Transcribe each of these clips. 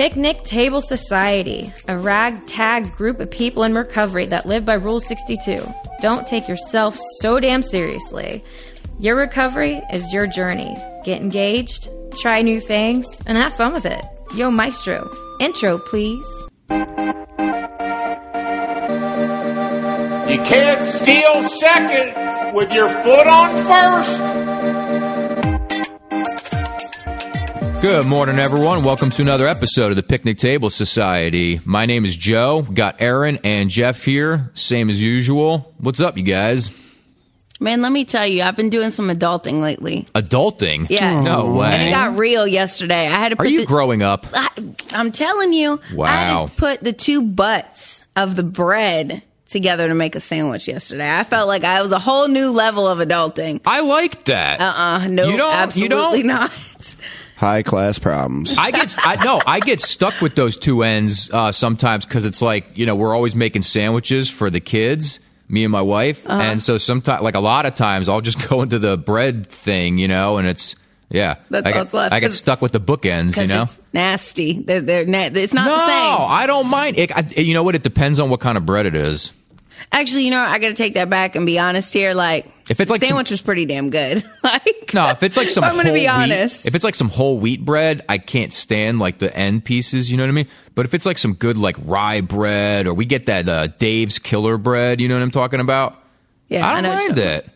Picnic Table Society, a ragtag group of people in recovery that live by Rule 62. Don't take yourself so damn seriously. Your recovery is your journey. Get engaged, try new things, and have fun with it. Yo, Maestro, intro, please. You can't steal second with your foot on first. Good morning, everyone. Welcome to another episode of the Picnic Table Society. My name is Joe. Got Aaron and Jeff here, same as usual. What's up, you guys? Man, let me tell you, I've been doing some adulting lately. Adulting? Yeah. No way. And it got real yesterday. I had to Are you the, growing up? I, I'm telling you, I Wow. had to put the two butts of the bread together to make a sandwich yesterday. I felt like I was a whole new level of adulting. I liked that. Uh-uh, no, You don't- you absolutely don't? not. High class problems. I get I no, I get stuck with those two ends uh, sometimes because it's like you know we're always making sandwiches for the kids, me and my wife, Uh-huh. and so sometimes like a lot of times I'll just go into the bread thing, you know, and it's yeah, That's I all get, that's left, I get 'cause- stuck with the bookends, you know. it's nasty. They're, they're na- it's not no, the same. I don't mind. It, I, you know what? It depends on what kind of bread it is. Actually, you know. I got to take that back and be honest here. Like, If it's like the some- sandwich was pretty damn good. like, No, if it's like some I'm whole be wheat- honest. if it's like some whole wheat bread, I can't stand like the end pieces. You know what I mean? But if it's like some good like rye bread, or we get that uh, Dave's Killer bread, you know what I'm talking about? yeah, I don't know what mind it.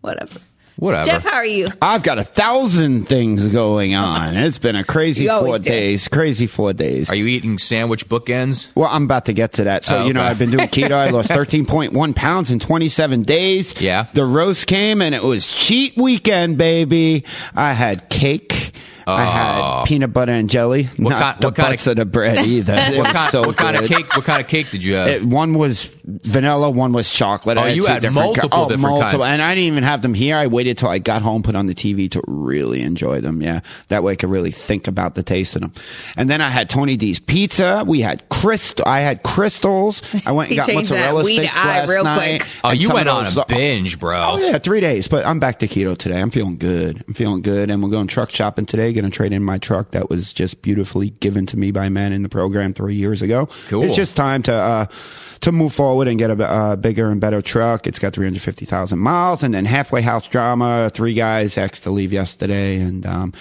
Whatever. Whatever. Jeff, how are you? I've got a thousand things going on. It's been a crazy four do. days. Crazy four days. Are you eating sandwich bookends? well, I'm about to get to that. So, Oh, you know, okay. I've been doing keto. I lost 13.1 pounds in 27 days. Yeah. The roast came and it was cheat weekend, baby. I had cake. I had uh, peanut butter and jelly. What Not kind- the what kind of- butts of the bread either. It What was kind, so what kind of cake? What kind of cake did you have? It, one was vanilla, one was chocolate. Oh, I you had different multiple oh, different multiple. kinds. And I didn't even have them here. I waited till I got home, put on the TV to really enjoy them. Yeah, that way I could really think about the taste of them. And then I had Tony D's pizza. We had Krystal. I had Krystals. I went and got changed mozzarella sticks last real night. quick. oh, you went on a uh, binge, bro. Oh yeah, three days. But I'm back to keto today. I'm feeling good. I'm feeling good, and we're going truck shopping today. Going to trade in my truck that was just beautifully given to me by men in the program three years ago. Cool. It's just time to uh, to move forward and get a uh, bigger and better truck. It's got 350,000 miles, and then halfway house drama. Three guys asked to leave yesterday, and um,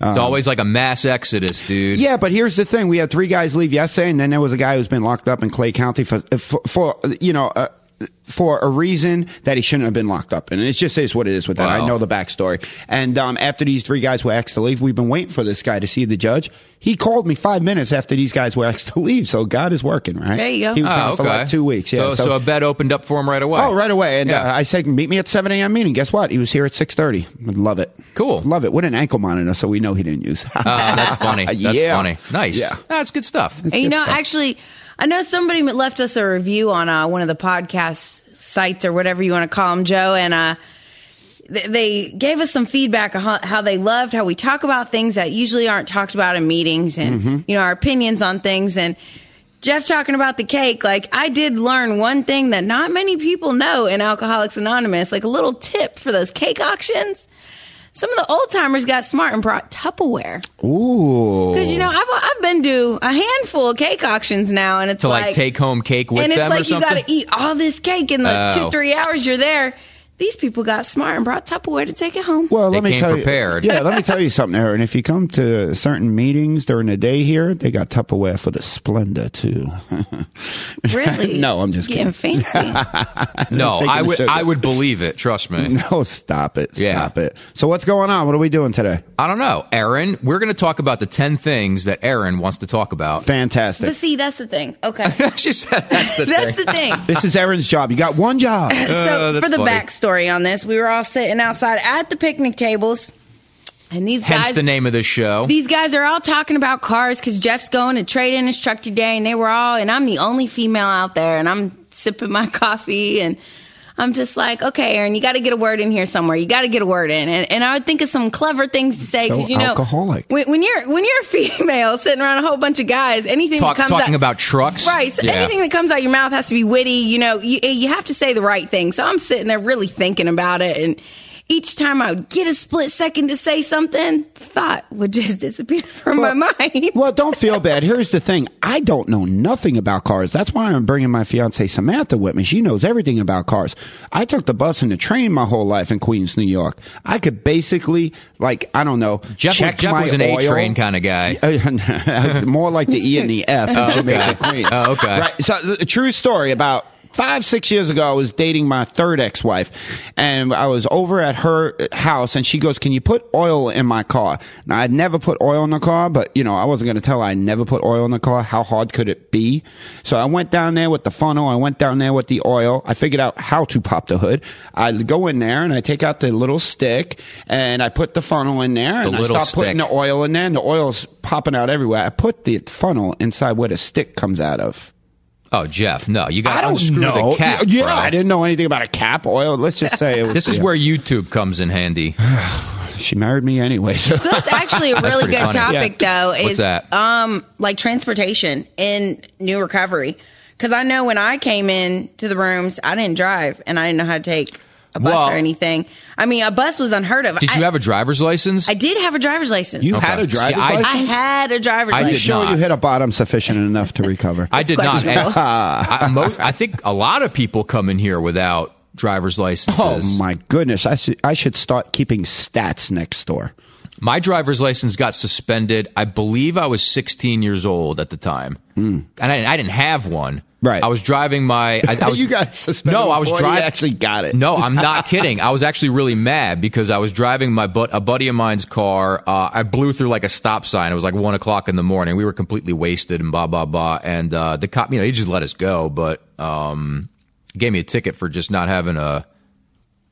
It's always like a mass exodus, dude. yeah, but here's the thing: we had three guys leave yesterday, and then there was a guy who's been locked up in Clay County for for, for you know. Uh, for a reason that he shouldn't have been locked up. And it just is what it is with that. I know the backstory. And um, after these three guys were asked to leave, we've been waiting for this guy to see the judge. He called me five minutes after these guys were asked to leave. So God is working, right? There you go. He was Oh, okay. for like two weeks. Yeah. So, so a bed opened up for him right away. Oh, right away. And Yeah. uh, I said, meet me at 7 a.m. meeting. Guess what? He was here at 6.30. Love it. Cool. Love it. What an ankle monitor, so we know he didn't use. Oh, that's funny. That's Yeah. funny. Nice. Yeah. That's good stuff. And you good know, stuff. actually, I know somebody left us a review on uh, one of the podcast sites or whatever you want to call them, Joe, and uh, th- they gave us some feedback on how, how they loved how we talk about things that usually aren't talked about in meetings, and Mm-hmm. you know our opinions on things. And Jeff talking about the cake, like I did learn one thing that not many people know in Alcoholics Anonymous, like a little tip for those cake auctions. Some of the old timers got smart and brought Tupperware. Ooh. Because you know, I've I've been to a handful of cake auctions now, and it's To like, take home cake with and it's them or like you got to eat all this cake in like Oh. two three hours you're there. These people got smart and brought Tupperware to take it home. Well, They let me came tell prepared. you. Yeah, let me tell you something, Aaron. If you come to certain meetings during the day here, they got Tupperware for the Splenda too. really? No, I'm just getting fancy. no, I would. sugar. I would believe it. Trust me. no, stop it. Yeah. Stop it. So what's going on? What are we doing today? I don't know, Aaron. We're going to talk about the ten things that Aaron wants to talk about. Fantastic. but see, that's the thing. Okay, she said that's the that's thing. the thing. This is Aaron's job. You got one job. so Uh, for the funny. backstory on this, we were all sitting outside at the picnic tables, and these Hence guys. the name of this show. These guys are all talking about cars because Jeff's going to trade in his truck today, and they were all, and I'm the only female out there, and I'm sipping my coffee, and I'm just like, okay, Aaron, you got to get a word in here somewhere. You got to get a word in, and, and I would think of some clever things to say because So you know, alcoholic. When, when you're when you're a female sitting around a whole bunch of guys, anything Talk, that comes talking out, about trucks. Right. So Yeah. anything that comes out your mouth has to be witty. You know, you, you have to say the right thing. So I'm sitting there really thinking about it. And each time I would get a split second to say something, thought would just disappear from my mind. Well, don't feel bad. Here's the thing. I don't know nothing about cars. That's why I'm bringing my fiance Samantha with me. She knows everything about cars. I took the bus and the train my whole life in Queens, New York. I could basically, like, I don't know, Jeff, check Jeff my was an oil. A train kind of guy. More like the E and the F in oh, Jamaica, Queens. Oh, okay. Right. So, the, the true story about five, six years ago, I was dating my third ex-wife, and I was over at her house, and she goes, "Can you put oil in my car?" Now, I'd never put oil in the car, but you know, I wasn't going to tell her I never put oil in the car. How hard could it be? So I went down there with the funnel. I went down there with the oil. I figured out how to pop the hood. I go in there and I take out the little stick and I put the funnel in there and I little start putting the oil in there and the oil's popping out everywhere. I put the funnel inside where the stick comes out of. Oh, Jeff, no, you got I to don't unscrew know. the cap. yeah, bro. I didn't know anything about a cap oil. Let's just say it was, This is yeah. where YouTube comes in handy. she married me anyway. So. So that's actually a really good funny. topic, though. Is What's that? um like transportation in new recovery? Because I know when I came in to the rooms, I didn't drive and I didn't know how to take a bus Well- or anything. I mean, a bus was unheard of. Did I, you have a driver's license? I did have a driver's license. You Okay. had a driver's See, I- license? I had a driver's I did license. Show not. you hit a bottom sufficient enough to recover. I did not. I, mo- I think a lot of people come in here without driver's licenses. Oh my goodness! I should, I should start keeping stats next door. My driver's license got suspended. I believe I was 16 years old at the time, and I, I didn't have one. Right. I was driving my. I, I was, you got suspended. No, I was driving. actually got it. No, I'm not kidding. I was actually really mad because I was driving my but a buddy of mine's car. Uh, I blew through like a stop sign. It was like one o'clock in the morning. We were completely wasted and blah blah blah. And uh, the cop, you know, he just let us go, but um, gave me a ticket for just not having a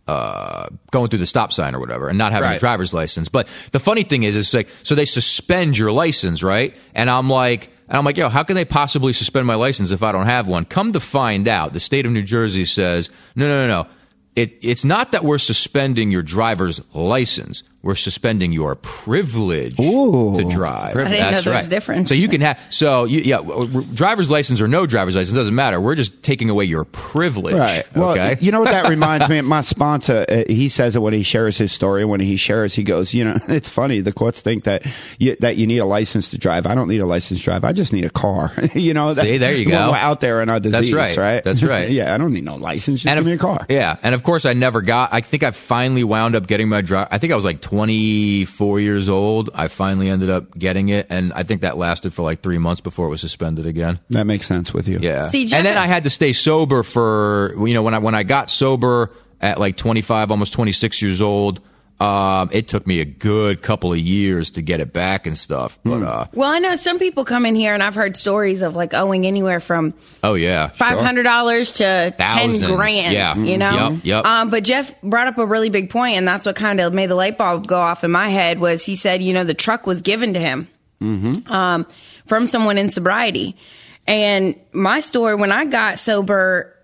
uh, going through the stop sign or whatever and not having a driver's license. But the funny thing is, it's like, so they suspend your license, right? And I'm like, and I'm like, yo, how can they possibly suspend my license if I don't have one? Come to find out, the state of New Jersey says, no, no, no, no. It, it's not that we're suspending your driver's license. We're suspending your privilege Ooh. to drive. I didn't That's there was right. a difference. So you can have, so you, yeah, w- w- driver's license or no driver's license doesn't matter. We're just taking away your privilege. Right. Well, okay. you know what that reminds me of? My sponsor, uh, he says it when he shares his story. When he shares, he goes, you know, it's funny. The courts think that you, that you need a license to drive. I don't need a license to drive. I just need a car. you know, that, See, there you go. We're out there in our disease, That's right. right? That's right. yeah, I don't need no license. Just give of- me a car. Yeah, and of course I never got. I think I finally wound up getting my drive. I think I was like 24 years old. I finally ended up getting it, and I think that lasted for like three months before it was suspended again. That makes sense with you. Yeah, See, and then I had to stay sober for you know when I when I got sober at like 25, almost 26 years old. Um, it took me a good couple of years to get it back and stuff, but uh, Well, I know some people come in here, and I've heard stories of like owing anywhere from oh yeah, five hundred dollars to Thousands, ten grand. yeah. you know. Yep, yep. Um, but Jeff brought up a really big point, and that's what kind of made the light bulb go off in my head. Was he said, you know, the truck was given to him um, from someone in sobriety, and my story when I got sober.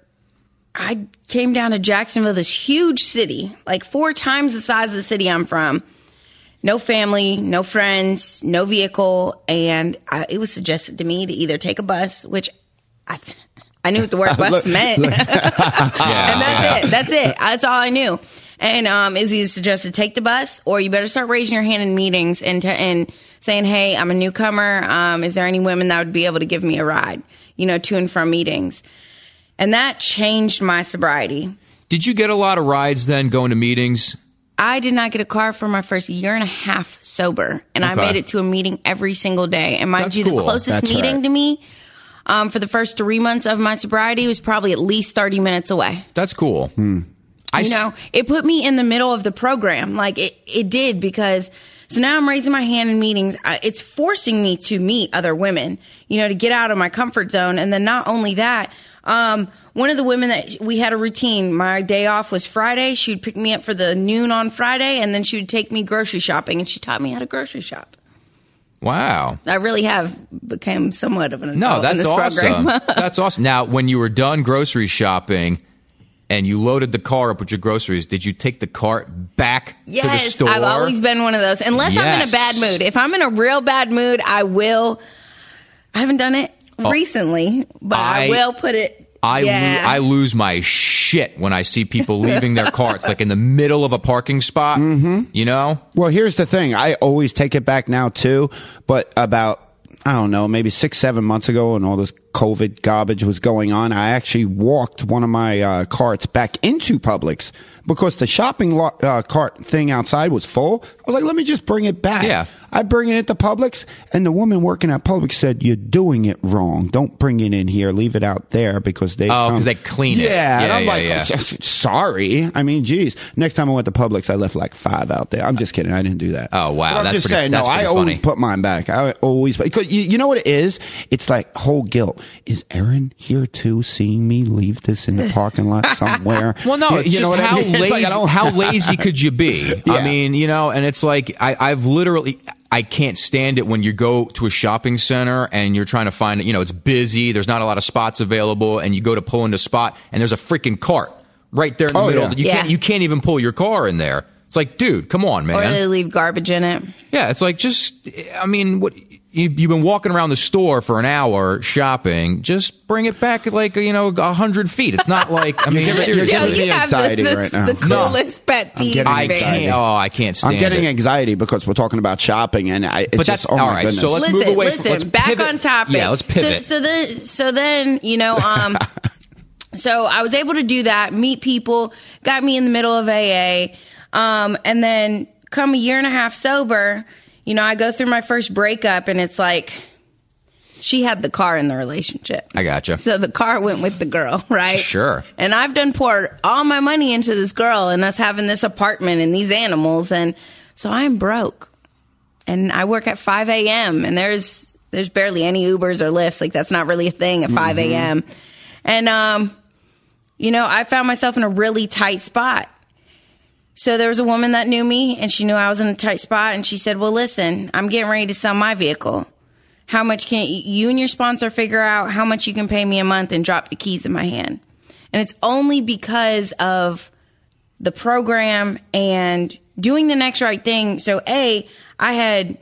I came down to Jacksonville, this huge city, like four times the size of the city I'm from. No family, no friends, no vehicle, and I, it was suggested to me to either take a bus, which I, I knew what the word bus Look- meant, yeah, and that's it. That's it. That's all I knew. And um, Izzy suggested take the bus, or you better start raising your hand in meetings and t- and saying, "Hey, I'm a newcomer. Um, is there any women that would be able to give me a ride? You know, to and from meetings." And that changed my sobriety. Did you get a lot of rides then going to meetings? I did not get a car for my first year and a half sober, and I made it to a meeting every single day. And mind That's you, cool. the closest That's meeting right. to me um, for the first three months of my sobriety was probably at least thirty minutes away. That's cool. I you s- know, it put me in the middle of the program. Like it, it did because so now I'm raising my hand in meetings. It's forcing me to meet other women, you know, to get out of my comfort zone. And then not only that, um, one of the women that we had a routine, my day off was Friday. She would pick me up for the noon on Friday and then she would take me grocery shopping and she taught me how to grocery shop. wow. I really have become somewhat of an No, adult in that's this awesome. program. that's awesome. Now, when you were done grocery shopping and you loaded the car up with your groceries, did you take the cart back to the Yes, store? I've always been one of those. Unless I'm in a bad mood. If I'm in a real bad mood, I will. I haven't done it recently, but I, Oh. I- will put it I lo- Yeah. I lose my shit when I see people leaving their carts like in the middle of a parking spot. Mm-hmm. You know, Well, here's the thing. I always take it back now too, but about I don't know, maybe six, seven months ago, and all this COVID garbage was going on, I actually walked one of my uh, carts back into Publix because the shopping lo- uh, cart thing outside was full. I was like, let me just bring it back. Yeah. I bring it into Publix, and the woman working at Publix said, "You're doing it wrong. Don't bring it in here. Leave it out there because they Oh, 'cause come." they clean it. Yeah, and I'm yeah, like, yeah. sorry. I mean, geez. Next time I went to Publix, I left like five out there. I'm just kidding. I didn't do that. Oh, wow. But I'm That's just pretty- saying. that's no, I always funny. put mine back. I always because you, you know what it is. It's like whole guilt. Is Aaron here too, seeing me leave this in the parking lot somewhere? Well, no, You- it's you know just what I how mean? It's lazy. like how lazy could you be? Yeah. I mean, you know, and it's like I, I've literally. I can't stand it when you go to a shopping center and you're trying to find it. You know, it's busy. There's not a lot of spots available, and you go to pull into a spot, and there's a freaking cart right there in the Oh, middle. yeah. You Yeah. can't. You can't even pull your car in there. It's like, dude, come on, man. Or they leave garbage in it. Yeah, it's like just. I mean, what you, you've been walking around the store for an hour shopping. Just bring it back like you know a hundred feet. It's not like I mean, giving- you're seriously. Yo, giving me you anxiety the, the, right now. the No. coolest pet peeve. getting I anxiety. can't. Oh, I can't stand I'm getting it. anxiety because we're talking about shopping, and I. It's But just, that's oh all right. Goodness. So let's listen, move away listen, from- let's back pivot. on topic. Yeah, let's pivot. So, so then, so then, you know, um, so I was able to do that, meet people, got me in the middle of AA, um, and then come a year and a half sober, you know, I go through my first breakup, and it's like she had the car in the relationship. I gotcha. So the car went with the girl, right? Sure. And I've done poured all my money into this girl and us having this apartment and these animals. And so I'm broke. And I work at 5 a.m. and there's, there's barely any Ubers or Lyfts. Like that's not really a thing at 5 a.m. And, um, you know, I found myself in a really tight spot. So there was a woman that knew me and she knew I was in a tight spot and she said, well, listen, I'm getting ready to sell my vehicle. How much can you and your sponsor figure out how much you can pay me a month and drop the keys in my hand? And it's only because of the program and doing the next right thing. So A, I had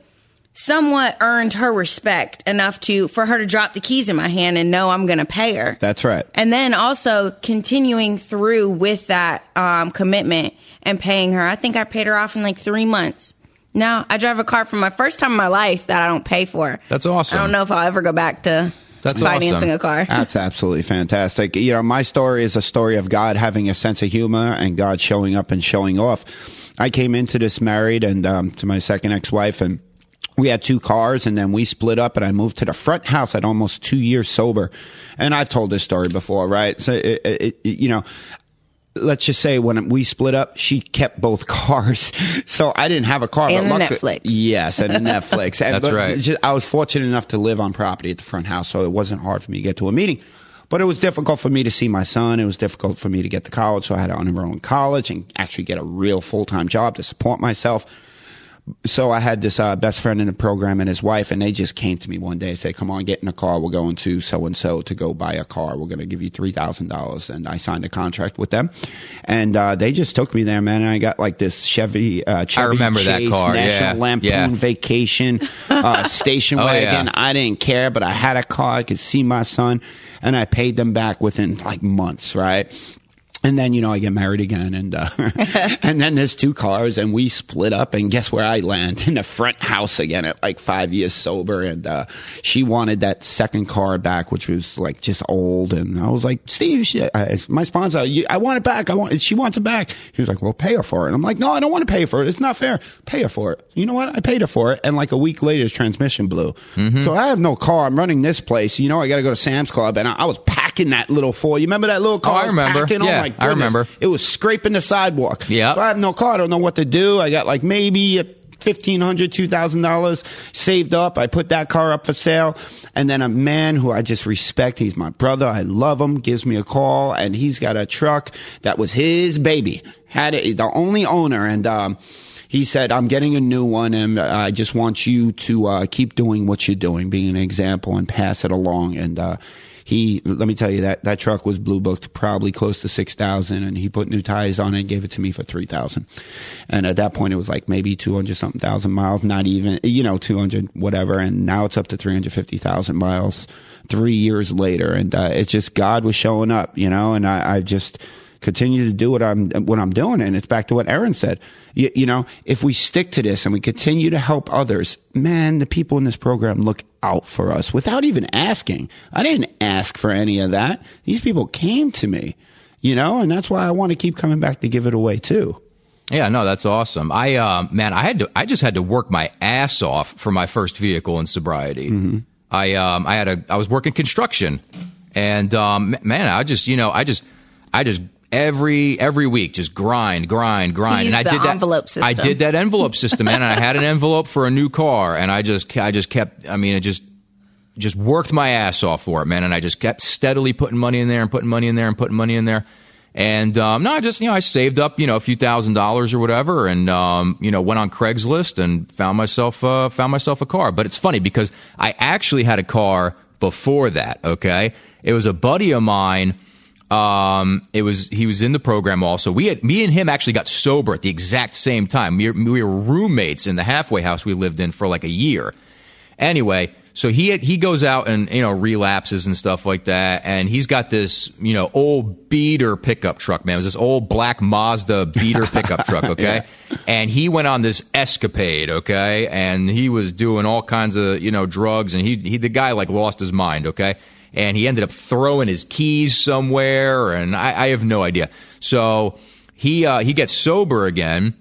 somewhat earned her respect enough to for her to drop the keys in my hand and know I'm going to pay her. That's right. And then also continuing through with that um, commitment and paying her. I think I paid her off in like three months. Now I drive a car for my first time in my life that I don't pay for. That's awesome. I don't know if I'll ever go back to That's financing awesome. a car. That's absolutely fantastic. You know, my story is a story of God having a sense of humor and God showing up and showing off. I came into this married and um, to my second ex-wife and we had two cars and then we split up and I moved to the front house at almost two years sober. And I've told this story before, right? So, it, it, it, you know, let's just say when we split up, she kept both cars. So I didn't have a car. And but a luckily- Netflix. Yes, and a Netflix. And, That's right. just- I was fortunate enough to live on property at the front house, so it wasn't hard for me to get to a meeting. But it was difficult for me to see my son. It was difficult for me to get to college, so I had to enroll in college and actually get a real full time job to support myself. So I had this uh, best friend in the program and his wife, and they just came to me one day and said, "Come on, get in a car. We're going to so and so to go buy a car. We're going to give you three thousand dollars." And I signed a contract with them, and uh, they just took me there, man. And I got like this Chevy. Uh, Chevy remember that car, National yeah, Lampoon yeah. Vacation uh, station Oh, wagon. yeah. I didn't care, but I had a car. I could see my son, and I paid them back within like months, right? And then you know I get married again, and uh, and then there's two cars, and we split up, and guess where I land in the front house again at like five years sober, and uh, she wanted that second car back, which was like just old, and I was like, Steve, she, uh, my sponsor, you, I want it back. I want. She wants it back. He was like, well, pay her for it. I'm like, no, I don't want to pay for it. It's not fair. Pay her for it. You know what? I paid her for it, and like a week later, his transmission blew. Mm-hmm. So I have no car. I'm running this place. You know, I got to go to Sam's Club, and I, I was packing that little four. You remember that little car? Oh, I remember. packing? Yeah, oh I remember. It was scraping the sidewalk. Yeah. So I have no car. I don't know what to do. I got like maybe a fifteen hundred, two thousand dollars saved up. I put that car up for sale, and then a man who I just respect. He's my brother. I love him. Gives me a call, and he's got a truck that was his baby. Had it, the only owner, and um, he said, "I'm getting a new one, and I just want you to uh, keep doing what you're doing, being an example, and pass it along." And uh, he let me tell you that that truck was blue booked probably close to six thousand, and he put new tires on it and gave it to me for three thousand. And at that point, it was like maybe two hundred something thousand miles, not even you know two hundred whatever, and now it's up to three hundred fifty thousand miles three years later, and uh, it's just God was showing up, you know, and I, I just continue to do what I'm what I'm doing, and it's back to what Aaron said. You, you, know, if we stick to this and we continue to help others, man, the people in this program look out for us without even asking. I didn't ask for any of that. These people came to me, you know, and that's why I want to keep coming back to give it away too. Yeah, no, that's awesome. I, uh, man, I had to, I just had to work my ass off for my first vehicle in sobriety. Mm-hmm. I, um, I had a, I was working construction, and um, man, I just, you know, I just, I just every every week just grind grind grind and i did that envelope system. i did that envelope system man and i had an envelope for a new car and i just i just kept i mean it just just worked my ass off for it man and i just kept steadily putting money in there and putting money in there and putting money in there and um, no, I just you know I saved up you know a few thousand dollars or whatever, and um, you know went on Craigslist and found myself uh, found myself a car. But it's funny because I actually had a car before that. Okay, it was a buddy of mine um, it was he was in the program also. We had me and him actually got sober at the exact same time. We, we were roommates in the halfway house we lived in for like a year. Anyway, so he he goes out and you know relapses and stuff like that, and he's got this you know old beater pickup truck. Man, it was this old black Mazda beater pickup truck. Okay, yeah. and he went on this escapade. Okay, and he was doing all kinds of you know drugs, and he he the guy like lost his mind. Okay and he ended up throwing his keys somewhere, and I, I have no idea. So he uh, he gets sober again,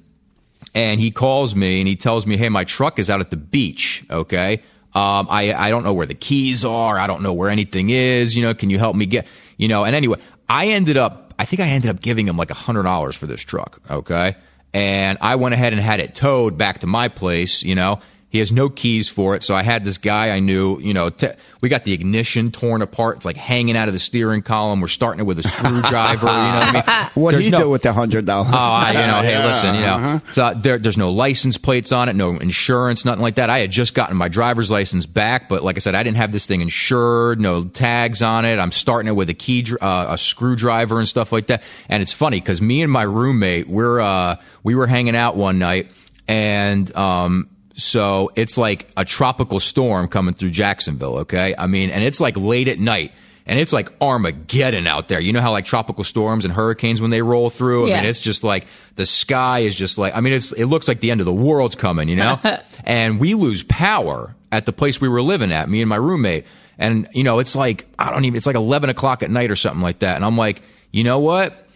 and he calls me and he tells me, "Hey, my truck is out at the beach. Okay, um, I I don't know where the keys are. I don't know where anything is. You know, can you help me get? You know." And anyway, I ended up. I think I ended up giving him like a hundred dollars for this truck. Okay. And I went ahead and had it towed back to my place, you know, he has no keys for it. So I had this guy I knew, you know, t- we got the ignition torn apart. It's like hanging out of the steering column. We're starting it with a screwdriver. you know what I mean? What do you no, do with the hundred dollars? Oh, I, you know, hey, listen, you know, uh-huh. so there, there's no license plates on it, no insurance, nothing like that. I had just gotten my driver's license back, but like I said, I didn't have this thing insured, no tags on it. I'm starting it with a key, uh, a screwdriver and stuff like that. And it's funny because me and my roommate, we're, uh, we were hanging out one night and, um, so it's like a tropical storm coming through Jacksonville, okay? I mean, and it's like late at night and it's like Armageddon out there. You know how like tropical storms and hurricanes when they roll through? I yeah. mean, it's just like the sky is just like I mean, it's it looks like the end of the world's coming, you know? and we lose power at the place we were living at, me and my roommate. And you know, it's like I don't even it's like eleven o'clock at night or something like that. And I'm like, you know what?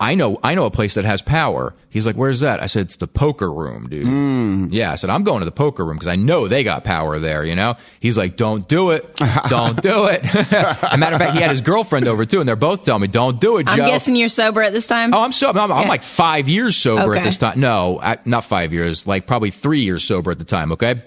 I know, I know a place that has power. He's like, where's that? I said, it's the poker room, dude. Mm. Yeah. I said, I'm going to the poker room because I know they got power there, you know? He's like, don't do it. Don't do it. a matter of fact, he had his girlfriend over too, and they're both telling me, don't do it, Joe. I'm guessing you're sober at this time? Oh, I'm so, I'm, I'm like five years sober okay. at this time. No, I, not five years, like probably three years sober at the time, okay?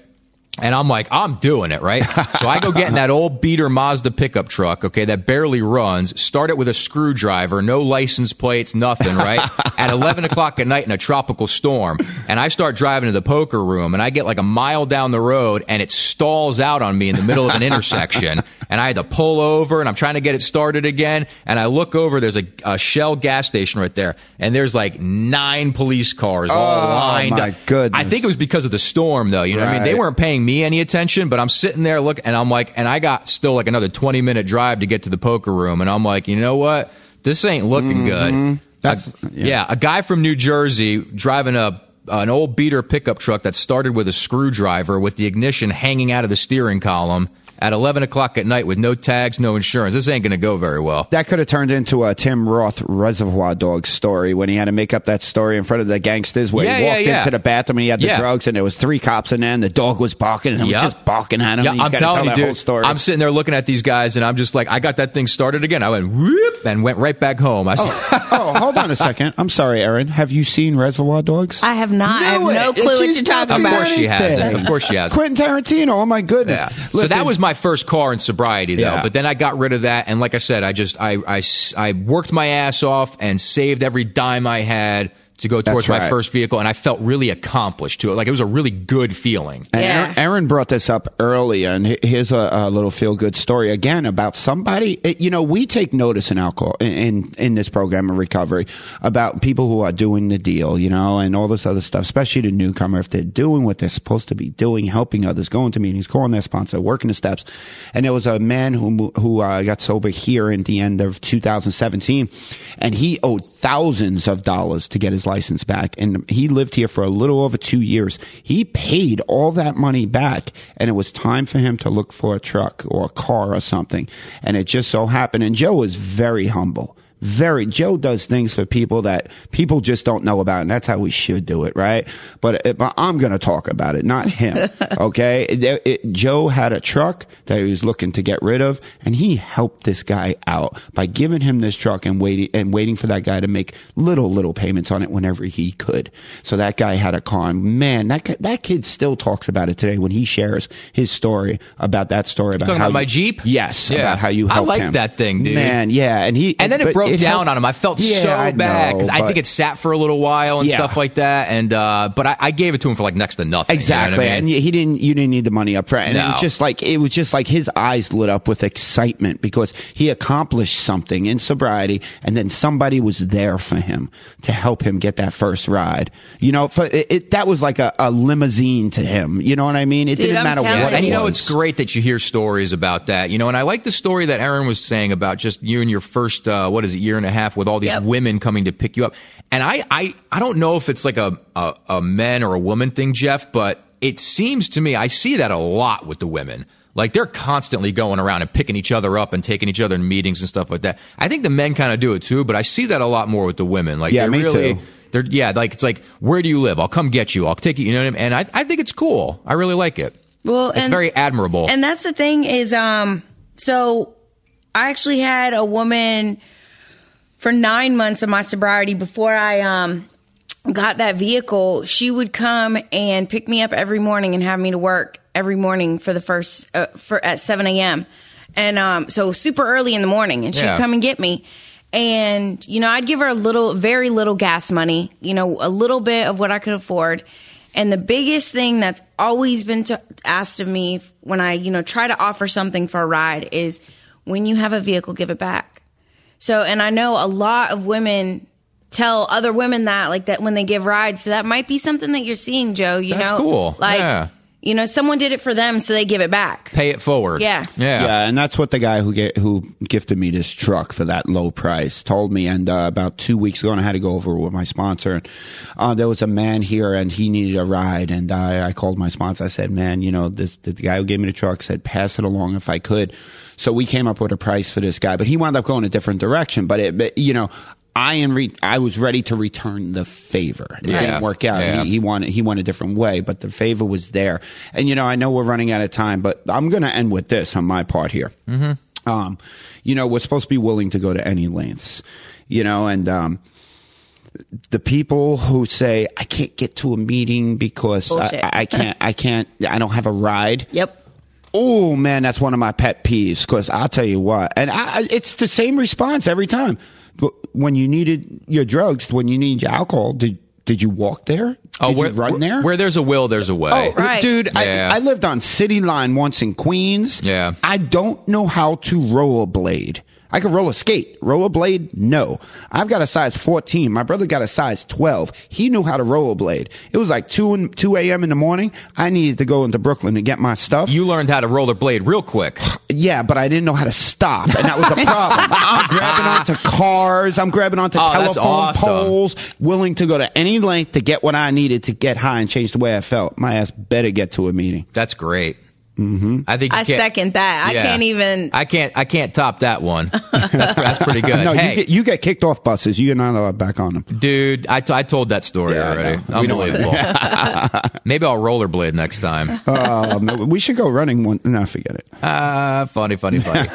And I'm like, I'm doing it, right? so I go get in that old beater Mazda pickup truck, okay, that barely runs, start it with a screwdriver, no license plates, nothing, right? at 11 o'clock at night in a tropical storm. And I start driving to the poker room and I get like a mile down the road and it stalls out on me in the middle of an intersection. And I had to pull over and I'm trying to get it started again. And I look over, there's a, a Shell gas station right there. And there's like nine police cars all oh, lined my Goodness. I think it was because of the storm though. You know right. what I mean? They weren't paying paying me any attention, but I'm sitting there looking, and I'm like, and I got still like another 20 minute drive to get to the poker room, and I'm like, you know what? This ain't looking mm-hmm. good. A, yeah. yeah, a guy from New Jersey driving a an old beater pickup truck that started with a screwdriver with the ignition hanging out of the steering column at 11 o'clock at night with no tags, no insurance. This ain't going to go very well. That could have turned into a Tim Roth Reservoir Dogs story when he had to make up that story in front of the gangsters where yeah, he walked yeah, yeah. into the bathroom and he had the drugs and there was three cops in there and the dog was barking and yep. was just barking at him. Yeah, I'm telling tell you, dude, I'm sitting there looking at these guys and I'm just like, I got that thing started again. I went whoop and went right back home. I oh, oh, hold on a second. I'm sorry, Aaron. Have you seen Reservoir Dogs? I have not. No, I have no clue what you're talking of about. Of course she hasn't. Of course she hasn't. Quentin Tarantino. Oh my goodness. Yeah. Listen, so that was my first car in sobriety though. Yeah. But then I got rid of that, and like I said, I just I, I I worked my ass off and saved every dime I had to go towards my first vehicle, and I felt really accomplished to it. Like it was a really good feeling. And Yeah. Aaron, Aaron brought this up earlier, and he- here's a, a little feel good story again about somebody. it- you know, we take notice in alcohol in, in in this program of recovery about people who are doing the deal, you know, and all this other stuff. Especially the newcomer, if they're doing what they're supposed to be doing, helping others, going to meetings, calling their sponsor, working the steps. And there was a man who who uh, got sober here in the end of 2017, and he owed thousands of dollars to get his license back. And he lived here for a little over two years. He paid all that money back, and it was time for him to look for a truck or a car or something. And it just so happened. And Joe was very humble. Very, Joe does things for people that people just don't know about, and that's how we should do it, right? But, eh, it, I'm going to talk about it, not him. okay, It- it- Joe had a truck that he was looking to get rid of, and he helped this guy out by giving him this truck and waiting and waiting for that guy to make little little payments on it whenever he could. So that guy had a car. And man, that that kid still talks about it today when he shares his story about that story about talking how about my Jeep? Yes, Yeah. about how you helped I helped like him. that thing, dude. Man, yeah, and he And then it but broke down helped- on him. I felt Yeah, so I bad because know, I but- think it sat for a little while and Yeah. stuff like that. And uh, but I, I gave it to him for like next to nothing. you know what I Exactly, mean? and he didn't. You didn't need the money up front, and it was just like it was just like his eyes lit up with excitement because he accomplished something in sobriety, and then somebody was there for him to help him get that first ride. You know, for it, it that was like a, a limousine to him. You know what I mean? It Dude, didn't I'm matter telling what. and you know, it's great that you hear stories about that. You know, and I like the story that Aaron was saying about just you and your first, uh, what is it, year and a half with all these Yep. women coming to pick you up. And I, I, I don't know if it's like a, a, a men or a woman thing, Jeff, but it seems to me, I see that a lot with the women. Like they're constantly going around and picking each other up and taking each other in meetings and stuff like that. I think the men kind of do it too, but I see that a lot more with the women. Like Yeah, they me really, too. they're yeah, like it's like where do you live? I'll come get you. I'll take you. You know what I mean? And I, I think it's cool. I really like it. Well, it's and- very admirable. And that's the thing is, um, so I actually had a woman for nine months of my sobriety before I, um, got that vehicle. She would come and pick me up every morning and have me to work every morning for the first, uh, for at 7 a.m. And, um, so super early in the morning and she'd Yeah. come and get me. And, you know, I'd give her a little, very little gas money, you know, a little bit of what I could afford. And the biggest thing that's always been to, asked of me when I, you know, try to offer something for a ride is when you have a vehicle, give it back. So, and I know a lot of women tell other women that, like that when they give rides. So that might be something that you're seeing, Joe. You That's know, cool. Like, Yeah. You know, someone did it for them, so they give it back. Pay it forward. Yeah. Yeah. Yeah, and that's what the guy who get, who gifted me this truck for that low price told me. And uh, about two weeks ago, and I had to go over with my sponsor. And uh, there was a man here, and he needed a ride. And I, I called my sponsor. I said, "Man, you know, this the guy who gave me the truck said pass it along if I could." So we came up with a price for this guy, but he wound up going a different direction. But it, but, you know. I in re- I was ready to return the favor. It Yeah. didn't work out. Yeah. He, he wanted he went a different way, but the favor was there. And you know, I know we're running out of time, but I'm going to end with this on my part here. Mm-hmm. Um, you know, we're supposed to be willing to go to any lengths. You know, and um, the people who say I can't get to a meeting because I, I can't, I can't, I don't have a ride. Yep. Oh man, that's one of my pet peeves because I'll tell you what, and I, I- it's the same response every time. But when you needed your drugs, when you need your alcohol, did did you walk there? Oh, did where, you run there? Where there's a will, there's a way. Oh, Right. dude, Yeah. I, I lived on City Line once in Queens. Yeah. I don't know how to rollerblade. I could roll a skate. Rollerblade? No. I've got a size 14. My brother got a size 12. He knew how to rollerblade. It was like 2, and 2 a.m. in the morning. I needed to go into Brooklyn to get my stuff. You learned how to rollerblade real quick. Yeah, but I didn't know how to stop, and that was a problem. I'm grabbing onto cars, I'm grabbing onto Oh, telephone awesome. poles, willing to go to any length to get what I needed to get high and change the way I felt. My ass better get to a meeting. That's great. Mm-hmm. I think I second that. I can't even. I can't. I can't top that one. That's, that's pretty good. No, hey, you get you get kicked off buses. You're not allowed back on them. dude, I, t- I told that story Yeah, already. know. We don't want Unbelievable. Maybe I'll rollerblade next time. Uh, no, we should go running one. No, forget it. Uh, funny, funny, funny.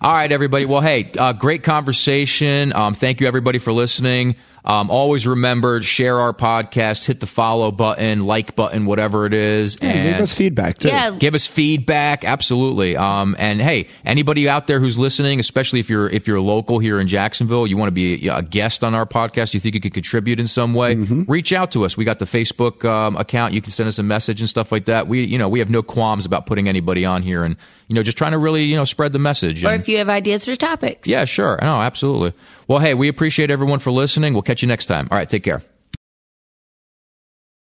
All right, everybody. Well, hey, uh, great conversation. Um, thank you, everybody, for listening. Um, always remember share our podcast, hit the follow button, like button, whatever it is, Yeah, and give us feedback too. Yeah. give us feedback absolutely. Um, and hey anybody out there who's listening especially if you're if you're local here in jacksonville you want to be a guest on our podcast you think you could contribute in some way reach out to us. We got the facebook um, account. You can send us a message and stuff like that. We you know we have no qualms about putting anybody on here and you know just trying to really you know spread the message Or and- if you have ideas for topics. yeah sure. No absolutely. Well hey we appreciate everyone for listening. We'll catch you next time. All right take care